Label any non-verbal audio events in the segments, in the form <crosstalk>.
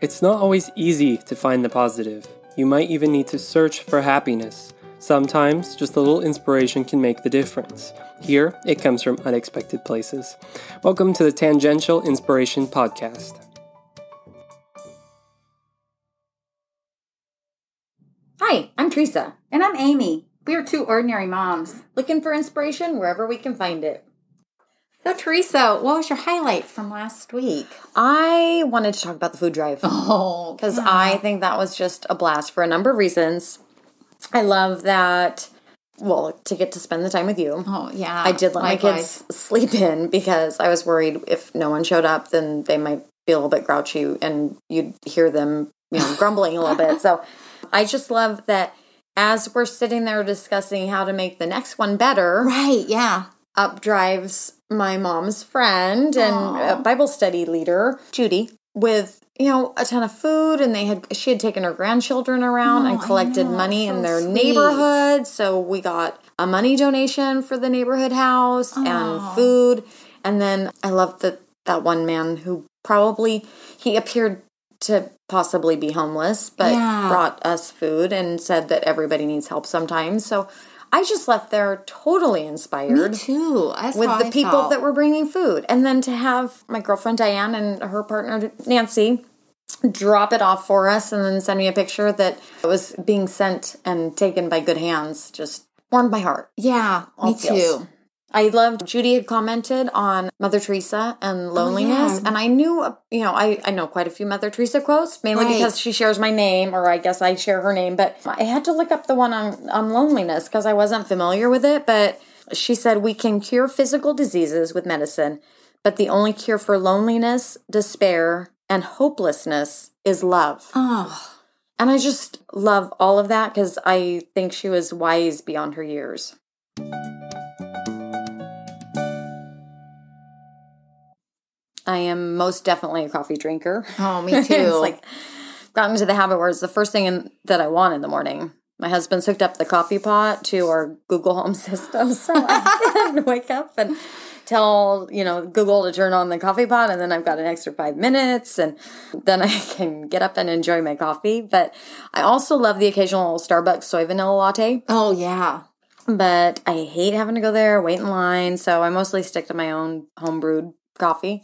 It's not always easy to find the positive. You might even need to search for happiness. Sometimes just a little inspiration can make the difference. Here, it comes from unexpected places. Welcome to the Tangential Inspiration Podcast. Hi, I'm Teresa, And I'm Amy. We are two ordinary moms. looking for inspiration wherever we can find it. So, Teresa, what was your highlight from last week? I wanted to talk about the food drive <laughs> Oh, because I think that was just a blast for a number of reasons. I love that, well, to get to spend the time with you. Oh, yeah. I did let my kids sleep in because I was worried if no one showed up, then they might be a little bit grouchy and you'd hear them, you know, grumbling a little bit. So I just love that as we're sitting there discussing how to make the next one better, Right, yeah. Up drives my mom's friend and a Bible study leader, Judy, with you know a ton of food and they had she had taken her grandchildren around Oh, and collected money in their sweet. neighborhood. So we got a money donation for the neighborhood house and food. And then i love that that one man who probably he appeared to possibly be homeless but Yeah. brought us food and said that everybody needs help sometimes. So i just left there totally inspired Me too. That's with the I people felt. that were bringing food. And then to have my girlfriend Diane and her partner Nancy drop it off for us and then send me a picture that it was being sent and taken by good hands just warmed my heart. Yeah, All me feels. too. I loved Judy had commented on Mother Teresa and oh, loneliness, Oh, yeah. and I knew, you know, I, I know quite a few Mother Teresa quotes, mainly Right. because she shares my name, or I guess I share her name. But I had to look up the one on on loneliness because I wasn't familiar with it. But she said we can cure physical diseases with medicine, but the only cure for loneliness, despair, and hopelessness is love. Oh, And I just love all of that because I think she was wise beyond her years. I am most definitely a coffee drinker. oh me <laughs> too. it's like gotten into the habit where it's the first thing in, that I want in the morning. My husband's hooked up the coffee pot to our Google Home <laughs> system, so I can wake up and tell you know Google to turn on the coffee pot, and then I've got an extra five minutes, and then I <laughs> can get up and enjoy my coffee. But I also love the occasional Starbucks soy vanilla latte oh, yeah. but I hate having to go there, wait in line, so I mostly stick to my own home brewed coffee.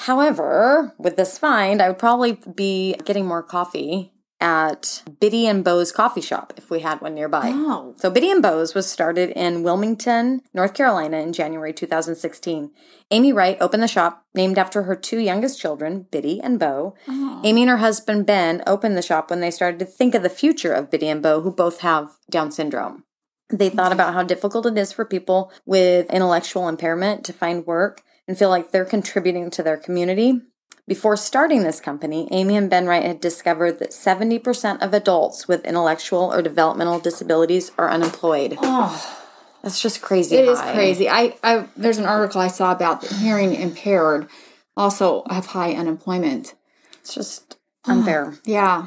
However, with this find, I would probably be getting more coffee at Bitty and Beau's coffee shop if we had one nearby. Oh. So Bitty and Beau's was started in Wilmington, North Carolina in January 2016. Amy Wright opened the shop named after her two youngest children, Bitty and Beau. Oh. Amy and her husband Ben opened the shop when they started to think of the future of Bitty and Beau, who both have Down syndrome. They thought mm-hmm. about how difficult it is for people with intellectual impairment to find work and feel like they're contributing to their community. Before starting this company, Amy and Ben Wright had discovered that 70% of adults with intellectual or developmental disabilities are unemployed. Oh, That's just crazy. it is high. crazy. I, I there's an article I saw about the hearing impaired also have high unemployment. It's just unfair. Yeah.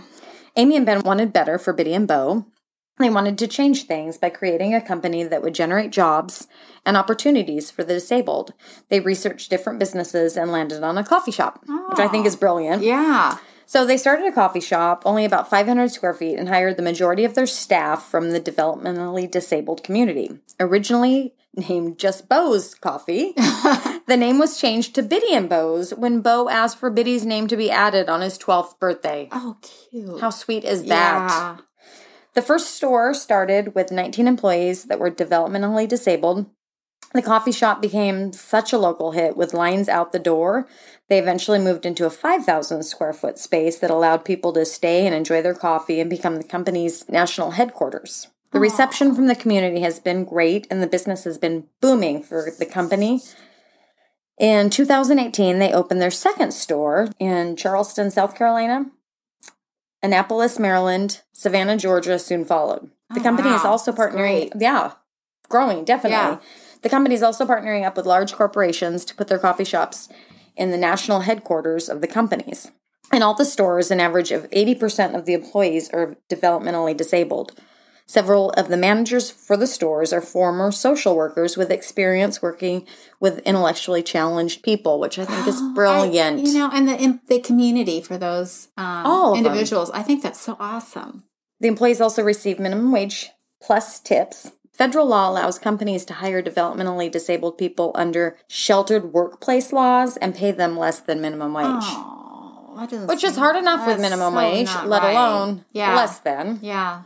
Amy and Ben wanted better for Bitty and Beau. They wanted to change things by creating a company that would generate jobs and opportunities for the disabled. They researched different businesses and landed on a coffee shop, which I think is ah. brilliant. Yeah. So they started a coffee shop, only about 500 square feet, and hired the majority of their staff from the developmentally disabled community. Originally named just Beau's Coffee, <laughs> the name was changed to Bitty and Beau's when Beau asked for Bitty's name to be added on his 12th birthday. Oh, cute. How sweet is that? Yeah. The first store started with 19 employees that were developmentally disabled. The coffee shop became such a local hit with lines out the door. They eventually moved into a 5,000 square foot space that allowed people to stay and enjoy their coffee and become the company's national headquarters. The reception from the community has been great and the business has been booming for the company. In 2018, they opened their second store in Charleston, South Carolina. Annapolis, Maryland, Savannah, Georgia soon followed. The Oh, company is also partnering, yeah, growing definitely. Yeah. The company is also partnering up with large corporations to put their coffee shops in the national headquarters of the companies. In all the stores, an average of 80% of the employees are developmentally disabled. Several of the managers for the stores are former social workers with experience working with intellectually challenged people, which I think is <gasps> brilliant. I- you know, and the in, the community for those um, All of them. individuals. I think that's so awesome. The employees also receive minimum wage plus tips. Federal law allows companies to hire developmentally disabled people under sheltered workplace laws and pay them less than minimum wage. Oh, Which is hard enough with minimum so wage, let right. alone yeah. less than. Yeah.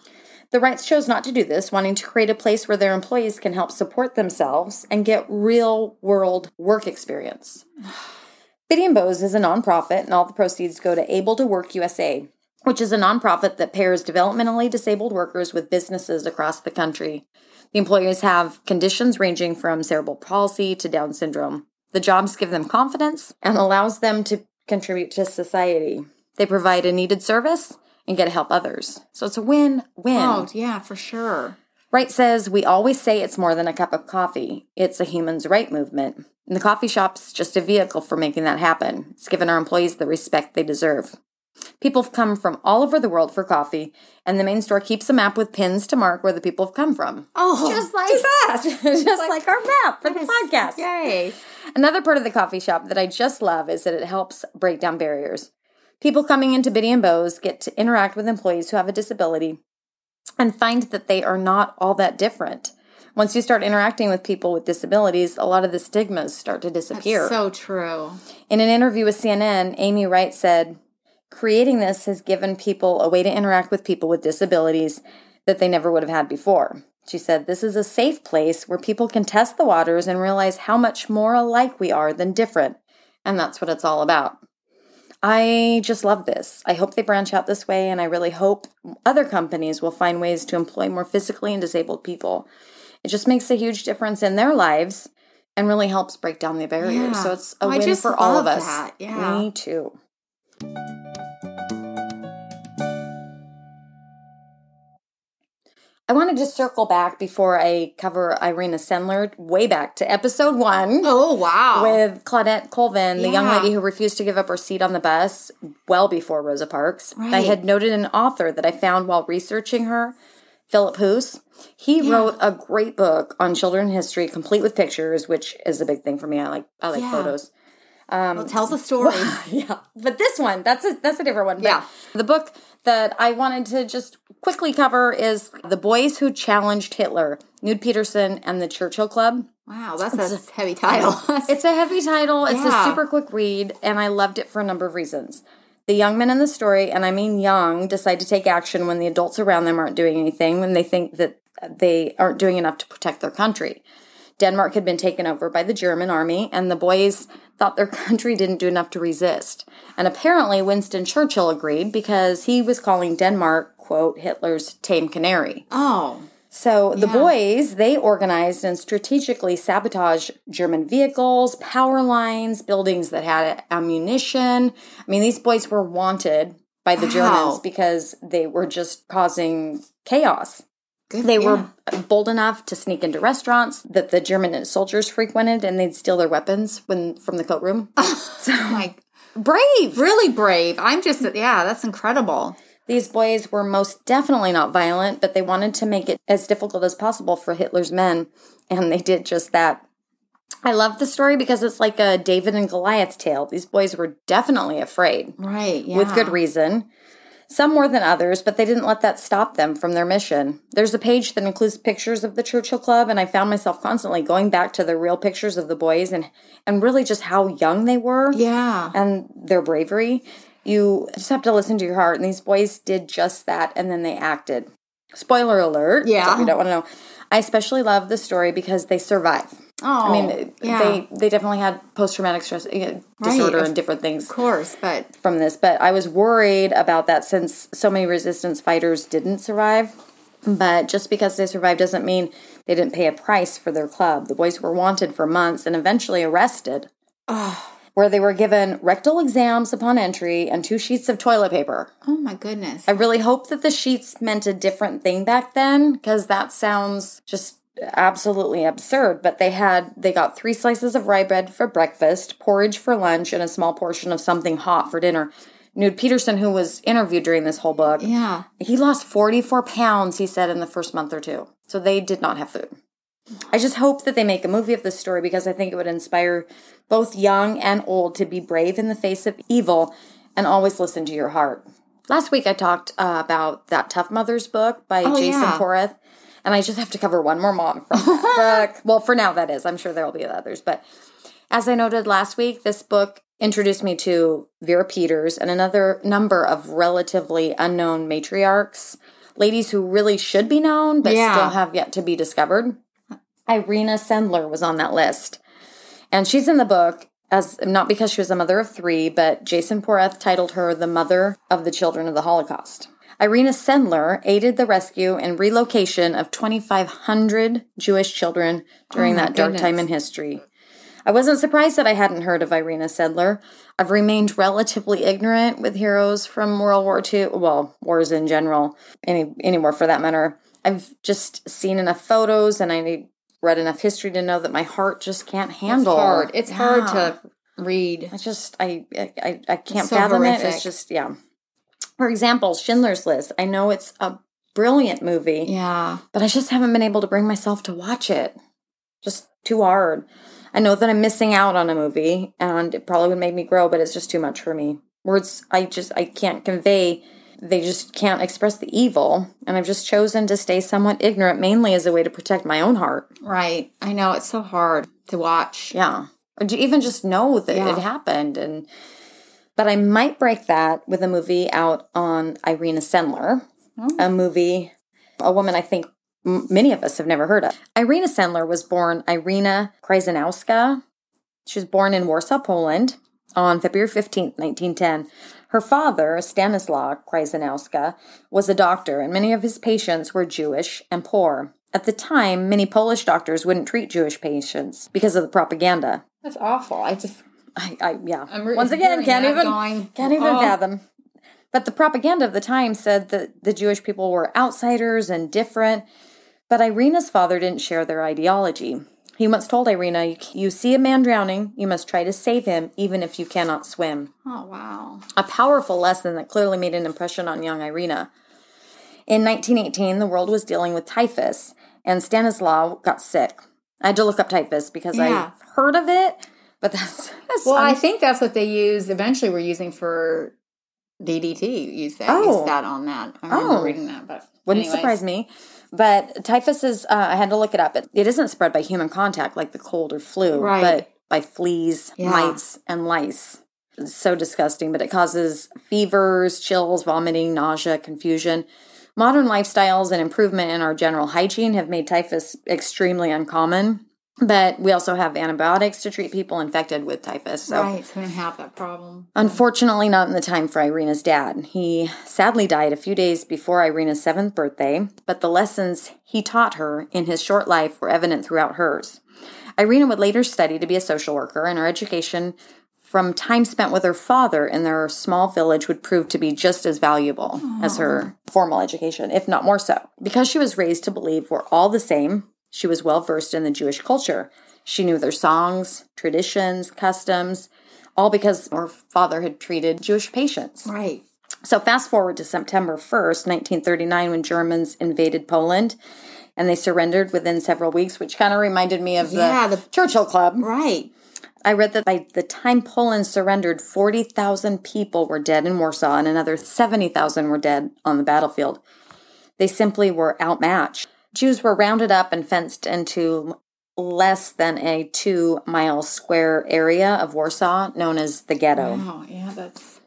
The Wrights chose not to do this, wanting to create a place where their employees can help support themselves and get real world work experience. <sighs> Bitty and Beau's is a nonprofit, and all the proceeds go to Able to Work USA, which is a nonprofit that pairs developmentally disabled workers with businesses across the country. The employees have conditions ranging from cerebral palsy to Down syndrome. The jobs give them confidence and allows them to contribute to society. They provide a needed service and get to help others. So it's a win win. Oh, yeah, for sure. Wright says, We always say it's more than a cup of coffee. It's a human's right movement. And the coffee shop's just a vehicle for making that happen. It's given our employees the respect they deserve. People have come from all over the world for coffee, and the main store keeps a map with pins to mark where the people have come from. Oh, Just like that. <laughs> just like, our map for the podcast. Yay. Another part of the coffee shop that I just love is that it helps break down barriers. People coming into Bitty and Beau's get to interact with employees who have a disability and find that they are not all that different. Once you start interacting with people with disabilities, a lot of the stigmas start to disappear. So true. In an interview with CNN, Amy Wright said, Creating this has given people a way to interact with people with disabilities that they never would have had before. She said, This is a safe place where people can test the waters and realize how much more alike we are than different. And that's what it's all about. I just love this. I hope they branch out this way, and I really hope other companies will find ways to employ more physically and disabled people. It just makes a huge difference in their lives and really helps break down the barriers. Yeah. So it's a Oh, win for all of us. that. Yeah. Me too. I wanted to just circle back before I cover Irina Sendler way back to episode one Oh, wow. with Claudette Colvin, the young lady who refused to give up her seat on the bus well before Rosa Parks. I had noted an author that I found while researching her, Phillip Hoose. He Yeah. wrote a great book on children history, complete with pictures, which is a big thing for me. I like I like Yeah. photos. Um, well, it tells a story. <laughs> Yeah, but this one that's a that's a different one. But Yeah. the book that I wanted to just quickly cover is "The Boys Who Challenged Hitler," Knud Pedersen and the Churchill Club. wow, that's <laughs> a heavy title. It's a heavy title. It's Yeah. a super quick read, and I loved it for a number of reasons. The young men in the story, and I mean young, decide to take action when the adults around them aren't doing anything, when they think that they aren't doing enough to protect their country. Denmark had been taken over by the German army, and the boys thought their <laughs> country didn't do enough to resist. And apparently, Winston Churchill agreed because he was calling Denmark, quote, Hitler's tame canary. oh, So the Yeah. boys, they organized and strategically sabotaged German vehicles, power lines, buildings that had ammunition. I mean, these boys were wanted by the Wow. Germans because they were just causing chaos. Good. They yeah. were bold enough to sneak into restaurants that the German soldiers frequented and they'd steal their weapons when from the coat room. <laughs> Oh so like Brave! really brave. I'm just mm-hmm. yeah, that's incredible. These boys were most definitely not violent, but they wanted to make it as difficult as possible for Hitler's men, and they did just that. I love the story because it's like a David and Goliath tale. These boys were definitely afraid, Right. Yeah. with good reason. Some more than others, but they didn't let that stop them from their mission. There's a page that includes pictures of the Churchill Club, and I found myself constantly going back to the real pictures of the boys and, and really just how young they were Yeah. and their bravery. You just have to listen to your heart. And these boys did just that, and then they acted. Spoiler alert. Yeah. If you don't want to know. I especially love the story because they survive. Oh, I mean, yeah. they they definitely had post traumatic stress uh, disorder Right. and different things of course, but from this, but I was worried about that since so many resistance fighters didn't survive. But just because they survived doesn't mean they didn't pay a price for their club. The boys were wanted for months and eventually arrested, where they were given rectal exams upon entry and two sheets of toilet paper. oh my goodness. I really hope that the sheets meant a different thing back then because that sounds just absolutely absurd. But they had, they got three slices of rye bread for breakfast, porridge for lunch, and a small portion of something hot for dinner. Knud Pedersen, who was interviewed during this whole book, Yeah. he lost 44 pounds, he said, in the first month or two. So they did not have food. I just hope that they make a movie of this story because I think it would inspire both young and old to be brave in the face of evil and always listen to your heart. Last week I talked uh, about that Tough Mothers book by Oh, Jason yeah. Porath, and I just have to cover one more mom from that <laughs> book. Well, for now that is. I'm sure there will be others, but as I noted last week, this book introduced me to Vera Peters and another number of relatively unknown matriarchs, ladies who really should be known but Yeah. still have yet to be discovered. Irina Sendler was on that list. And she's in the book as not because she was a mother of three, but Jason Porath titled her the mother of the children of the Holocaust. Irina Sendler aided the rescue and relocation of 2,500 Jewish children during Oh that dark time in history. I wasn't surprised that I hadn't heard of Irina Sendler. I've remained relatively ignorant with heroes from World War II, well, wars in general, any anywhere for that matter. I've just seen enough photos and I read enough history to know that my heart just can't It's handle. hard. It's hard to read. I just I I, I can't so fathom it. It's just yeah. For example, Schindler's List. I know it's a brilliant movie, Yeah. but I just haven't been able to bring myself to watch it. Just too hard. I know that I'm missing out on a movie and it probably would make me grow, but it's just too much for me. Words I just I can't convey they just can't express the evil, and I've just chosen to stay somewhat ignorant mainly as a way to protect my own heart. Right. I know it's so hard to watch. Yeah. Or to even just know that Yeah. it happened and but I might break that with a movie out on Irina Sendler, oh. a movie, a woman I think m- many of us have never heard of. Irina Sendler was born Irina Krajzanowska. She was born in Warsaw, Poland on February 15th, 1910. Her father, Stanislaw Krajzanowska, was a doctor, and many of his patients were Jewish and poor. At the time, many Polish doctors wouldn't treat Jewish patients because of the propaganda. That's awful. I just I, I yeah. Re- Once again, can't even going, can't even oh. fathom. But the propaganda of the time said that the Jewish people were outsiders and different. But Irina's father didn't share their ideology. He once told Irina, "You- "You see a man drowning, you must try to save him, even if you cannot swim." Oh wow. A powerful lesson that clearly made an impression on young Irina. In 1918, the world was dealing with typhus, and Stanislaw got sick. I had to look up typhus because Yeah. I heard of it, but that's, <laughs> that's Well, I think that's what they use. Eventually, we're using for DDT. Use that. Oh. Use that on that. I remember Oh. reading that, but Wouldn't anyways. surprise me. But typhus is, uh, I had to look it up. It, it isn't spread by human contact like the cold or flu, Right. but by fleas, Yeah. mites, and lice. It's so disgusting, but it causes fevers, chills, vomiting, nausea, confusion. Modern lifestyles and improvement in our general hygiene have made typhus extremely uncommon. But we also have antibiotics to treat people infected with typhus. So Right, so we didn't have that problem. Unfortunately, not in the time for Irina's dad. He sadly died a few days before Irina's seventh birthday, but the lessons he taught her in his short life were evident throughout hers. Irina would later study to be a social worker, and her education from time spent with her father in their small village would prove to be just as valuable as her formal education, if not more so. Because she was raised to believe we're all the same, she was well versed in the Jewish culture. She knew their songs, traditions, customs, all because her father had treated Jewish patients. Right. So fast forward to September 1st, 1939, when Germans invaded Poland and they surrendered within several weeks, which kind of reminded me of the, Yeah, the- Churchill Club. Right. I read that by the time Poland surrendered, 40,000 people were dead in Warsaw and another 70,000 were dead on the battlefield. They simply were outmatched. Jews were rounded up and fenced into less than a two mile square area of Warsaw known as the ghetto. Oh, yeah, that's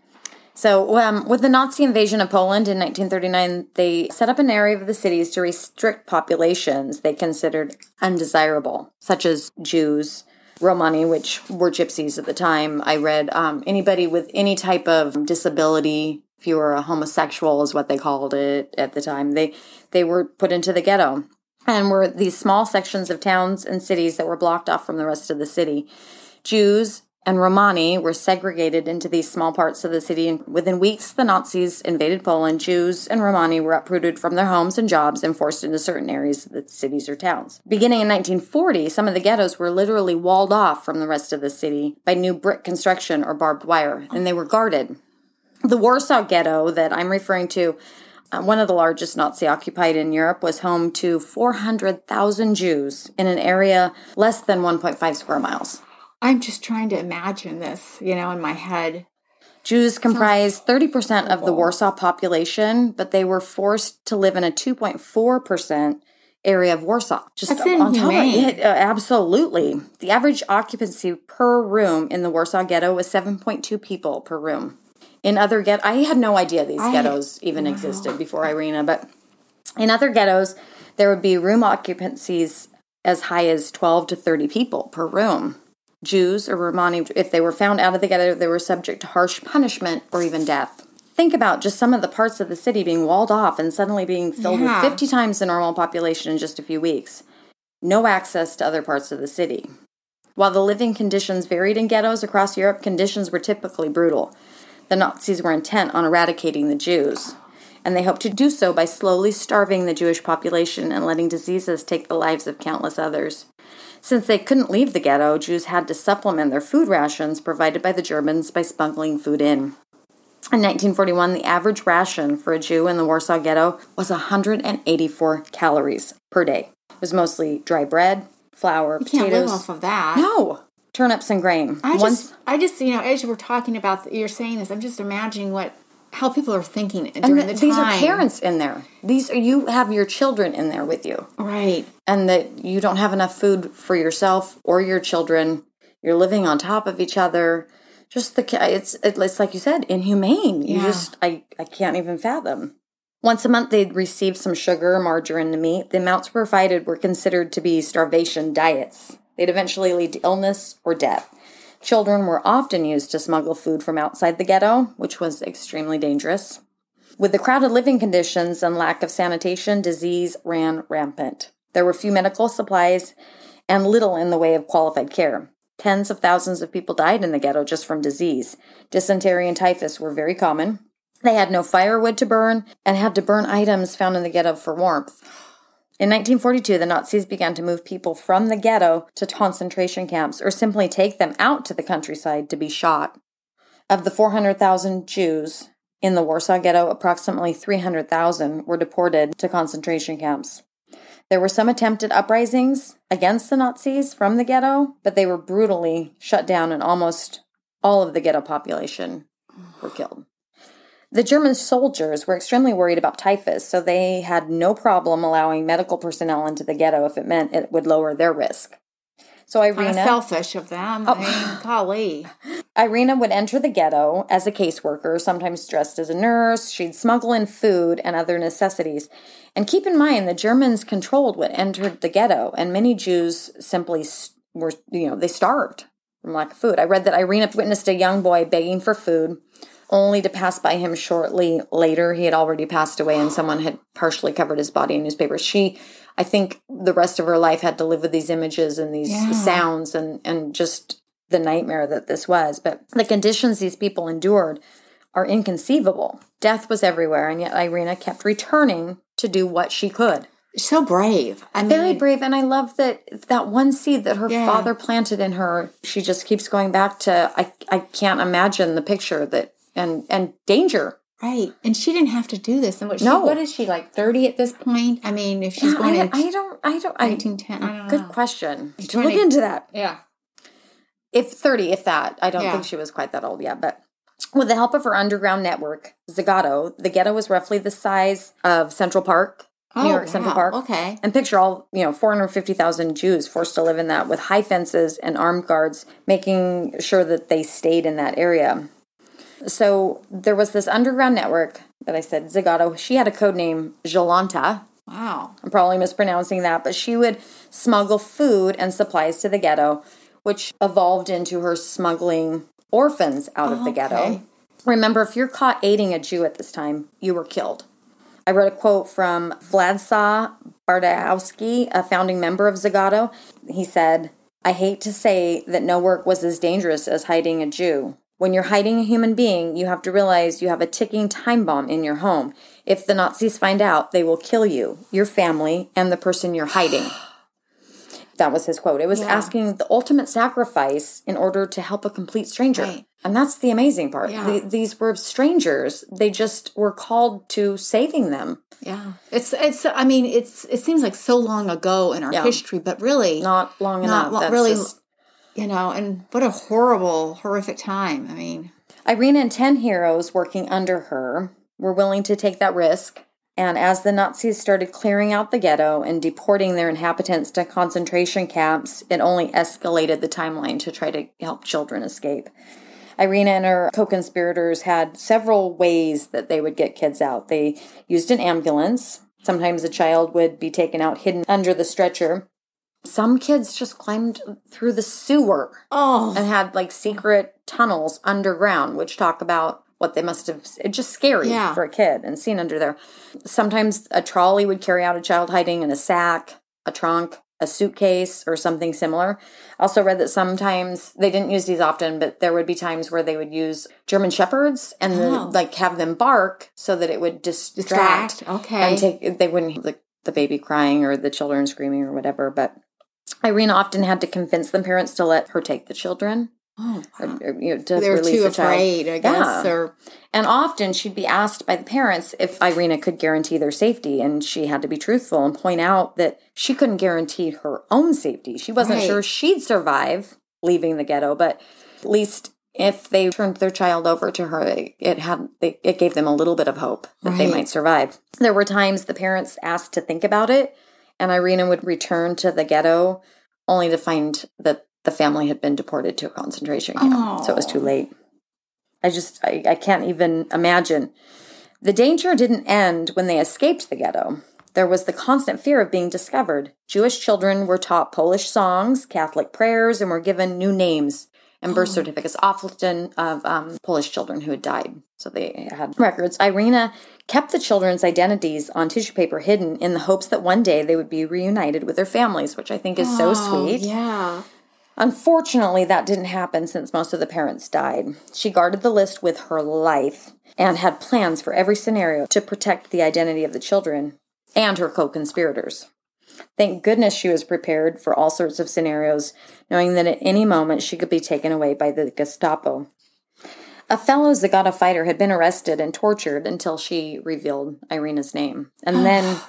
So, um, with the Nazi invasion of Poland in 1939, they set up an area of the cities to restrict populations they considered undesirable, such as Jews, Romani, which were gypsies at the time. I read um, anybody with any type of disability, if you were a homosexual, is what they called it at the time. They they were put into the ghetto, and were these small sections of towns and cities that were blocked off from the rest of the city. Jews and Romani were segregated into these small parts of the city. And within weeks, the Nazis invaded Poland. Jews and Romani were uprooted from their homes and jobs and forced into certain areas of the cities or towns. Beginning in 1940, some of the ghettos were literally walled off from the rest of the city by new brick construction or barbed wire, and they were guarded. The Warsaw Ghetto that I'm referring to, uh, one of the largest Nazi occupied in Europe, was home to 400,000 Jews in an area less than 1.5 square miles. I'm just trying to imagine this, you know, in my head. Jews comprised 30% of the Warsaw population, but they were forced to live in a 2.4% area of Warsaw. Just That's on top of it, uh, absolutely. The average occupancy per room in the Warsaw ghetto was 7.2 people per room. In other ghettos, I had no idea these I- ghettos even existed before Irina, but in other ghettos, there would be room occupancies as high as 12 to 30 people per room. Jews or Romani, if they were found out of the ghetto, they were subject to harsh punishment or even death. Think about just some of the parts of the city being walled off and suddenly being filled Yeah. with 50 times the normal population in just a few weeks. No access to other parts of the city. While the living conditions varied in ghettos across Europe, conditions were typically brutal. The Nazis were intent on eradicating the Jews, and they hoped to do so by slowly starving the Jewish population and letting diseases take the lives of countless others. Since they couldn't leave the ghetto, Jews had to supplement their food rations provided by the Germans by smuggling food in. In 1941, the average ration for a Jew in the Warsaw Ghetto was 184 calories per day. It was mostly dry bread, flour, You can't potatoes. live off of that. no, turnips and grain. I Once- just, I just, you know, as you were talking about, you're saying this, I'm just imagining what, how people are thinking during th- the these time. are parents in there. These are you have your children in there with you, right? and that you don't have enough food for yourself or your children. You're living on top of each other. Just the it's it's like you said, inhumane. You Yeah. just I I can't even fathom. Once a month, they'd receive some sugar, margarine, and meat. The amounts provided were considered to be starvation diets. They'd eventually lead to illness or death. Children were often used to smuggle food from outside the ghetto, which was extremely dangerous. With the crowded living conditions and lack of sanitation, disease ran rampant. There were few medical supplies and little in the way of qualified care. Tens of thousands of people died in the ghetto just from disease. Dysentery and typhus were very common. They had no firewood to burn and had to burn items found in the ghetto for warmth. In 1942, the Nazis began to move people from the ghetto to concentration camps or simply take them out to the countryside to be shot. Of the 400,000 Jews in the Warsaw Ghetto, approximately 300,000 were deported to concentration camps. There were some attempted uprisings against the Nazis from the ghetto, but they were brutally shut down and almost all of the ghetto population were killed. The German soldiers were extremely worried about typhus, so they had no problem allowing medical personnel into the ghetto if it meant it would lower their risk. So Kind of selfish of them. Oh. I mean, oh. golly. <laughs> Irina would enter the ghetto as a caseworker, sometimes dressed as a nurse. She'd smuggle in food and other necessities. And keep in mind, the Germans controlled what entered the ghetto, and many Jews simply were, you know, they starved from lack of food. I read that Irina witnessed a young boy begging for food, only to pass by him shortly later. He had already passed away, and someone had partially covered his body in newspapers. She, I think, the rest of her life had to live with these images and these Yeah. sounds and and just the nightmare that this was. But the conditions these people endured are inconceivable. Death was everywhere, and yet Irina kept returning to do what she could. So brave. I mean, Very brave, and I love that that one seed that her Yeah. father planted in her. She just keeps going back to. I I can't imagine the picture that and and danger. Right. And she didn't have to do this. And what, she, No. what is she, like 30 at this point? I mean, if she's Yeah, going I, into I don't. I don't. 1910, I don't good know. question. To look into that. Yeah. if 30 if that i don't Yeah. think she was quite that old yet but with the help of her underground network zagato the ghetto was roughly the size of central park new york oh, central Oh, park Okay. and picture all you know 450000 jews forced to live in that with high fences and armed guards making sure that they stayed in that area so there was this underground network that i said zagato she had a code name jolanta Wow. I'm probably mispronouncing that, but she would smuggle food and supplies to the ghetto, which evolved into her smuggling orphans out of the ghetto. Okay. Remember, if you're caught aiding a Jew at this time, you were killed. I read a quote from Vladslav Bardowski, a founding member of Zagato. He said, I hate to say that no work was as dangerous as hiding a Jew. When you're hiding a human being, you have to realize you have a ticking time bomb in your home. If the Nazis find out, they will kill you, your family, and the person you're hiding. <sighs> That was his quote. It was Yeah. asking the ultimate sacrifice in order to help a complete stranger. Right. And that's the amazing part. Yeah. The- these were strangers. They just were called to saving them. Yeah. It's it's I mean, it's it seems like so long ago in our Yeah. history, but really Not long Not enough. lo- That's really- just- you know, and what a horrible, horrific time. I mean, Irina and 10 heroes working under her were willing to take that risk. And as the Nazis started clearing out the ghetto and deporting their inhabitants to concentration camps, it only escalated the timeline to try to help children escape. Irina and her co conspirators had several ways that they would get kids out. They used an ambulance. Sometimes a child would be taken out hidden under the stretcher. Some kids just climbed through the sewer oh, and had like secret tunnels underground, which talk about what they must have. It's just scary Yeah. for a kid and seen under there. Sometimes a trolley would carry out a child hiding in a sack, a trunk, a suitcase, or something similar. I also read that sometimes they didn't use these often, but there would be times where they would use German shepherds and the, Oh. like have them bark so that it would distract, Distract, okay. and take. They wouldn't hear the, the baby crying or the children screaming or whatever, but. Irina often had to convince the parents to let her take the children, oh or, or, you know, to they're release too afraid, I guess, Yeah. or And often she'd be asked by the parents if Irina could guarantee their safety, and she had to be truthful and point out that she couldn't guarantee her own safety. She wasn't Right. sure she'd survive leaving the ghetto, but at least if they turned their child over to her, it it had it gave them a little bit of hope that they might survive. There were times the parents asked to think about it, and Irina would return to the ghetto only to find that the family had been deported to a concentration camp. So it was too late. I just, I, I can't even imagine. The danger didn't end when they escaped the ghetto. There was the constant fear of being discovered. Jewish children were taught Polish songs, Catholic prayers, and were given new names and birth certificates, often of um, Polish children who had died. So they had records. Irina kept the children's identities on tissue paper hidden in the hopes that one day they would be reunited with their families, which I think is so Oh, sweet. Yeah. Unfortunately, that didn't happen since most of the parents died. She guarded the list with her life and had plans for every scenario to protect the identity of the children and her co conspirators. Thank goodness she was prepared for all sorts of scenarios, knowing that at any moment she could be taken away by the Gestapo. A fellow Zagato fighter had been arrested and tortured until she revealed Irina's name. And then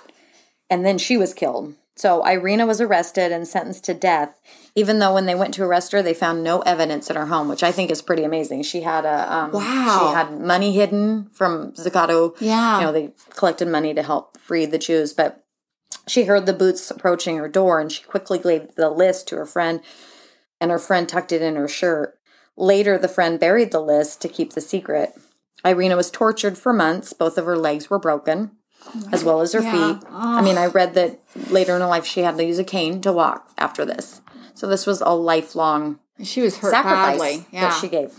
and then she was killed. So Irina was arrested and sentenced to death, even though when they went to arrest her, they found no evidence at her home, which I think is pretty amazing. She had a um, Wow. She had money hidden from Zagato. Yeah. you know they collected money to help free the Jews, but she heard the boots approaching her door, and she quickly gave the list to her friend, and her friend tucked it in her shirt. Later, the friend buried the list to keep the secret. Irina was tortured for months. Both of her legs were broken, oh as well as her Yeah. feet. I mean, I read that later in her life she had to use a cane to walk after this. So this was a lifelong She was hurt sacrifice badly. Yeah. that she gave.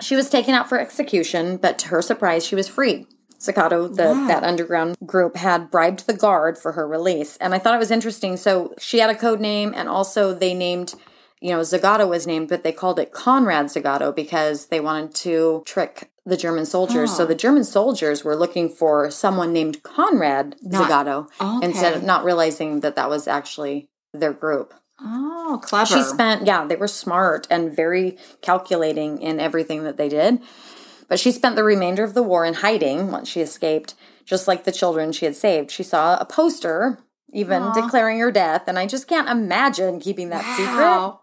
She was taken out for execution, but to her surprise, she was freed. Zagato, the Wow. that underground group, had bribed the guard for her release, and I thought it was interesting. So she had a code name, and also they named, you know, Zagato was named, but they called it Conrad Zagato because they wanted to trick the German soldiers. Oh. So ah. the German soldiers were looking for someone named Conrad Not- Zagato Okay. instead of not realizing that that was actually their group. oh, clever. She spent, yeah, they were smart and very calculating in everything that they did. But she spent the remainder of the war in hiding once she escaped, just like the children she had saved. She saw a poster even Aw. declaring her death, and I just can't imagine keeping that secret.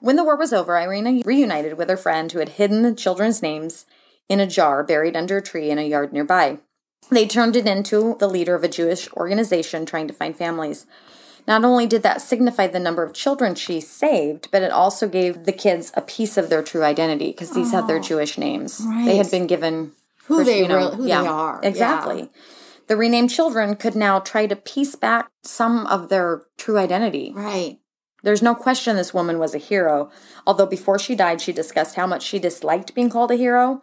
When the war was over, Irina reunited with her friend who had hidden the children's names in a jar buried under a tree in a yard nearby. They turned it into the leader of a Jewish organization trying to find families. Not only did that signify the number of children she saved, but it also gave the kids a piece of their true identity because these had their oh, Jewish names. They had been given Who they you know, real- who they are. Yeah. Exactly. The renamed children could now try to piece back some of their true identity. Right. There's no question this woman was a hero, although before she died, she discussed how much she disliked being called a hero.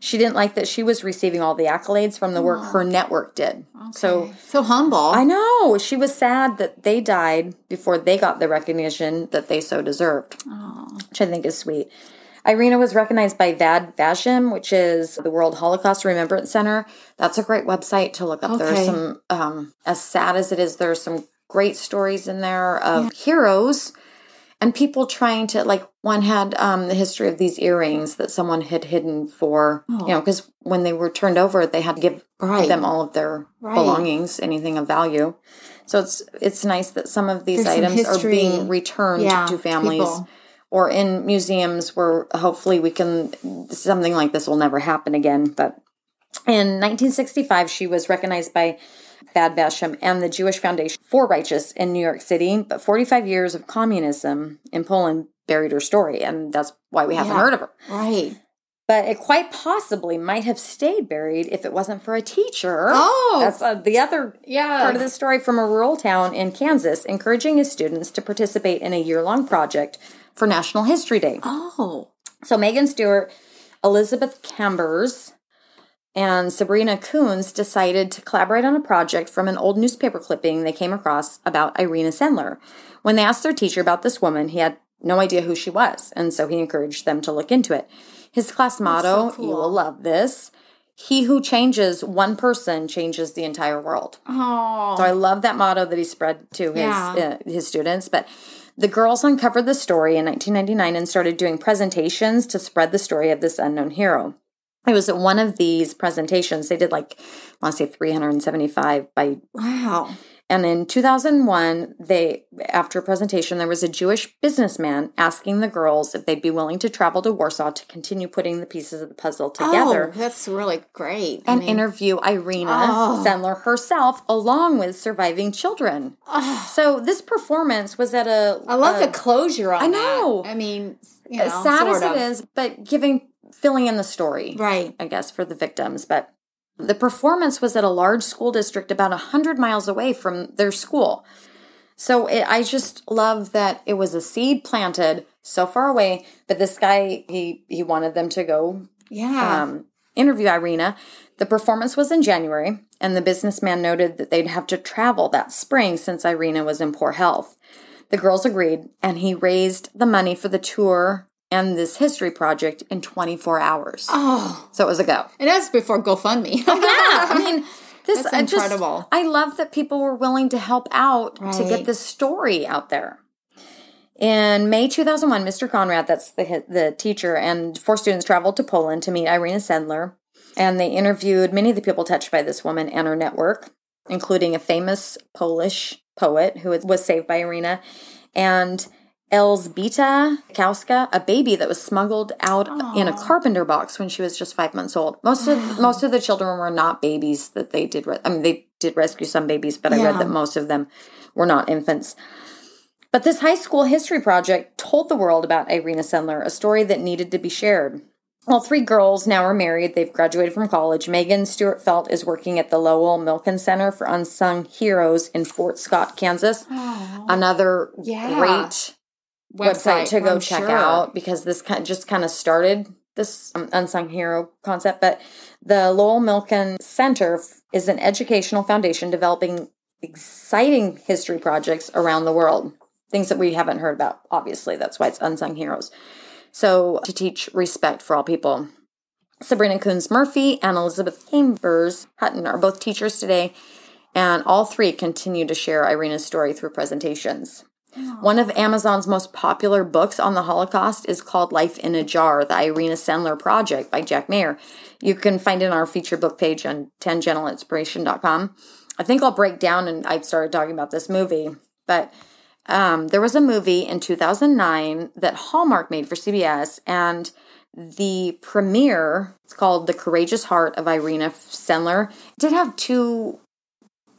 She didn't like that she was receiving all the accolades from the work her network did. So Okay. so humble. I know she was sad that they died before they got the recognition that they so deserved, which I think is sweet. Irina was recognized by Yad Vashem, which is the World Holocaust Remembrance Center. That's a great website to look up. There are some, um, as sad as it is, there are some great stories in there of heroes and people trying to like one had um, the history of these earrings that someone had hidden for you know because when they were turned over they had to give Right. them all of their Right. belongings anything of value so it's it's nice that some of these There's items are being returned Yeah, to families people. or in museums where hopefully we can something like this will never happen again but in 1965 she was recognized by Yad Vashem and the Jewish Foundation for Righteous in New York City, but 45 years of communism in Poland buried her story, and that's why we haven't Yeah. heard of her. Right. But it quite possibly might have stayed buried if it wasn't for a teacher. Oh. that's uh, the other Yeah. part of the story from a rural town in Kansas, encouraging his students to participate in a year-long project for National History Day. Oh. So Megan Stewart, Elizabeth Cambers, and Sabrina Coons decided to collaborate on a project from an old newspaper clipping they came across about Irina Sendler. When they asked their teacher about this woman, he had no idea who she was, and so he encouraged them to look into it. His class motto, so you will love this, he who changes one person changes the entire world. Oh. So I love that motto that he spread to his Yeah. uh, his students. But the girls uncovered the story in 1999 and started doing presentations to spread the story of this unknown hero. It was at one of these presentations. They did like I want to say 375 by Wow. and in 2001, they after a presentation, there was a Jewish businessman asking the girls if they'd be willing to travel to Warsaw to continue putting the pieces of the puzzle oh, together Oh, that's really great. I and mean, interview Irina Oh. Sendler herself along with surviving children. Ah. So this performance was at a I love a- the closure on I know. that. I mean, you know, as sad sort as of. it is, but giving filling in the story, Right. I guess, for the victims. But the performance was at a large school district about 100 miles away from their school. So it, I just love that it was a seed planted so far away, but this guy, he, he wanted them to go Yeah. um, interview Irina. The performance was in January, and the businessman noted that they'd have to travel that spring since Irina was in poor health. The girls agreed, and he raised the money for the tour and this history project in 24 hours. oh, So it was a go. and that's before GoFundMe. Oh, yeah, I <laughs> mean, this That's I just- incredible. I love that people were willing to help out to get this story out there. In May 2001, Mr. Conard, that's the the teacher, and four students traveled to Poland to meet Irina Sendler, and they interviewed many of the people touched by this woman and her network, including a famous Polish poet who was saved by Irina, and Elzbieta Kowska, a baby that was smuggled out in a carpenter box when she was just five months old. Most of <sighs> most of the children were not babies that they did. Re- I mean, they did rescue some babies, but I read that most of them were not infants. But this high school history project told the world about Irina Sendler, a story that needed to be shared. All three girls now are married. They've graduated from college. Megan Stewart Felt is working at the Lowell Milken Center for Unsung Heroes in Fort Scott, Kansas. Another Yeah. great website, to go I'm check sure. out because this kind just kind of started this um, unsung hero concept. But the Lowell Milken Center is an educational foundation developing exciting history projects around the world. Things that we haven't heard about, obviously. That's why it's unsung heroes. So to teach respect for all people. Sabrina Coons Murphy and Elizabeth Cambers Hutton are both teachers today, and all three continue to share Irina's story through presentations. One of Amazon's most popular books on the Holocaust is called Life in a Jar, the Irina Sendler Project by Jack Mayer. You can find it on our feature book page on tangentialinspiration.com. I think I'll break down and I've started talking about this movie, but um, there was a movie in 2009 that Hallmark made for CBS, and the premiere, it's called The Courageous Heart of Irina Sendler, did have two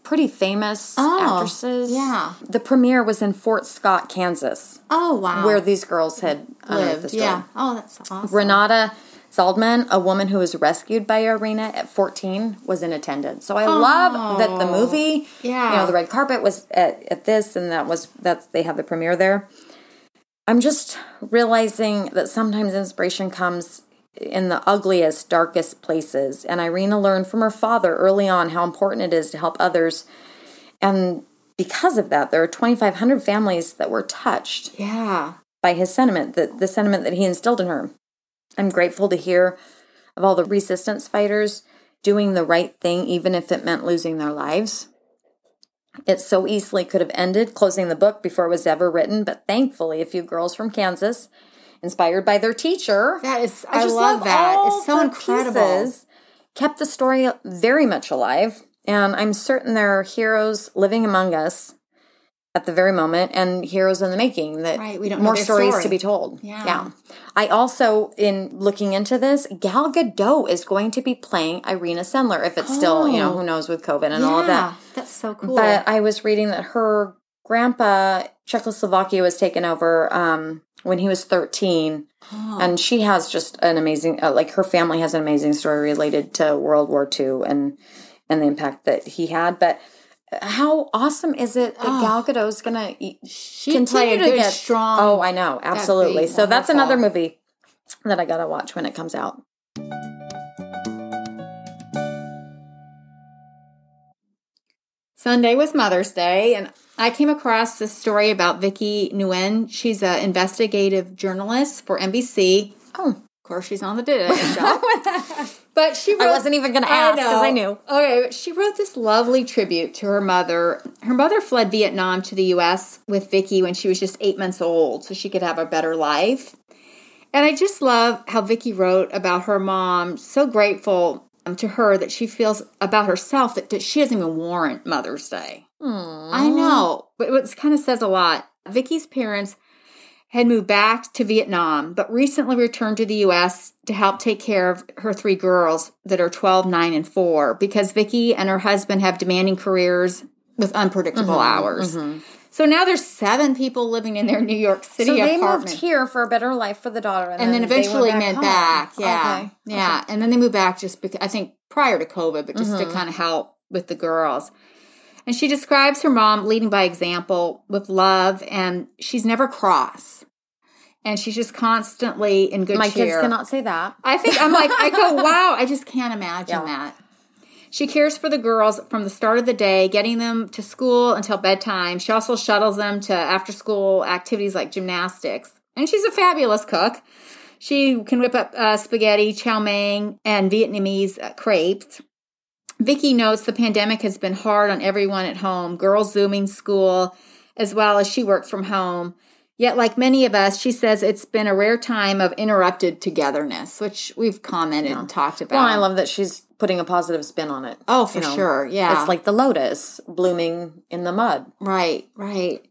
pretty famous Oh, actresses. yeah. The premiere was in Fort Scott, Kansas, Oh wow. where these girls had lived? Yeah. Oh, that's awesome. Renata Zaldman, a woman who was rescued by Irina at 14, was in attendance. So I love that the oh, movie, Yeah. you know, the red carpet was at, at this, and that was that they had the premiere there. I'm just realizing that sometimes inspiration comes in the ugliest, darkest places. And Irina learned from her father early on how important it is to help others. And because of that, there are 2,500 families that were touched Yeah. by his sentiment, the, the sentiment that he instilled in her. I'm grateful to hear of all the resistance fighters doing the right thing, even if it meant losing their lives. It so easily could have ended closing the book before it was ever written, but thankfully, a few girls from Kansas, inspired by their teacher, That is, I, love, that. all It's so incredible. kept the story very much alive. And I'm certain there are heroes living among us at the very moment and heroes in the making that Right, we don't know more stories story. to be told. Yeah. yeah. I also, in looking into this, Gal Gadot is going to be playing Irina Sendler if it's still, you know, Oh. who knows with COVID and all of that. That's so cool. But I was reading that her grandpa, Czechoslovakia, was taken over um, when he was 13. Oh. And she has just an amazing, uh, like her family has an amazing story related to World War II and and the impact that he had. But how awesome is it that Oh. Gal Gadot's gonna she can play a continue to good, get- strong. Oh, I know, absolutely. be So that's another movie that I gotta watch when it comes out. Sunday was Mother's Day, and I came across this story about Vicky Nguyen. She's an investigative journalist for NBC. Oh, Of course, she's on the Today <laughs> Show. but she wrote, I wasn't even gonna ask because I, knew. Okay, but she wrote this lovely tribute to her mother. Her mother fled Vietnam to the U.S. with Vicky when she was just eight months old, so she could have a better life. And I just love how Vicky wrote about her mom. So grateful to her that she feels about herself that, that she doesn't even warrant Mother's Day. I know, but it kind of says a lot. Vicky's parents had moved back to Vietnam, but recently returned to the U.S. to help take care of her three girls that are 12, 9, and 4 because Vicky and her husband have demanding careers with unpredictable Mm-hmm, hours. So now there's seven people living in their New York City So they apartment. moved here for a better life for the daughter, and, and then they went eventually back went home. back. Yeah. Okay. Yeah. And then they moved back just because, I think prior to COVID, but just Mm-hmm. to kind of help with the girls. And she describes her mom leading by example with love, and she's never cross. And she's just constantly in good My cheer. kids cannot say that. I think I'm like, I go, <laughs> wow, I just can't imagine Yeah. that. She cares for the girls from the start of the day, getting them to school until bedtime. She also shuttles them to after school activities like gymnastics. And she's a fabulous cook. She can whip up uh, spaghetti, chow mein, and Vietnamese uh, crepes. Vicky notes the pandemic has been hard on everyone at home, girls zooming school, as well as she worked from home. Yet, like many of us, she says it's been a rare time of interrupted togetherness, which we've commented and talked about. Well, I love that she's putting a positive spin on it. Oh, for you know. sure. Yeah. It's like the lotus blooming in the mud. Right, right.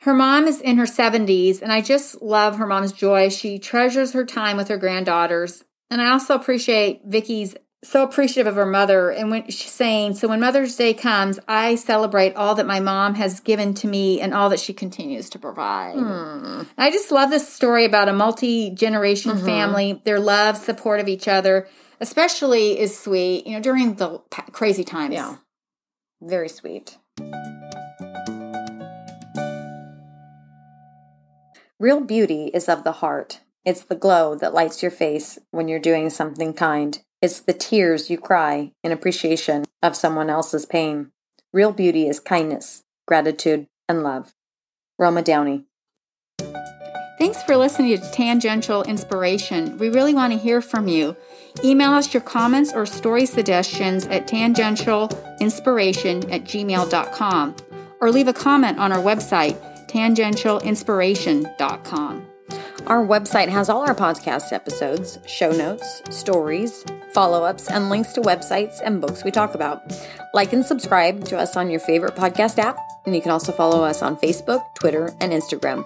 Her mom is in her 70s, and I just love her mom's joy. She treasures her time with her granddaughters. And I also appreciate Vicky's so appreciative of her mother. And when she's saying, So when Mother's Day comes, I celebrate all that my mom has given to me and all that she continues to provide. Hmm. I just love this story about a multi generation mm-hmm. family, their love, support of each other, especially is sweet, you know, during the crazy times. Yeah. Very sweet. Real beauty is of the heart. It's the glow that lights your face when you're doing something kind. It's the tears you cry in appreciation of someone else's pain. Real beauty is kindness, gratitude, and love. Roma Downey. Thanks for listening to Tangential Inspiration. We really want to hear from you. Email us your comments or story suggestions at tangentialinspiration at gmail.com or leave a comment on our website, tangentialinspiration.com. Our website has all our podcast episodes, show notes, stories, follow ups, and links to websites and books we talk about. Like and subscribe to us on your favorite podcast app, and you can also follow us on Facebook, Twitter, and Instagram.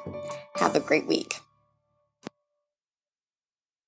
Have a great week.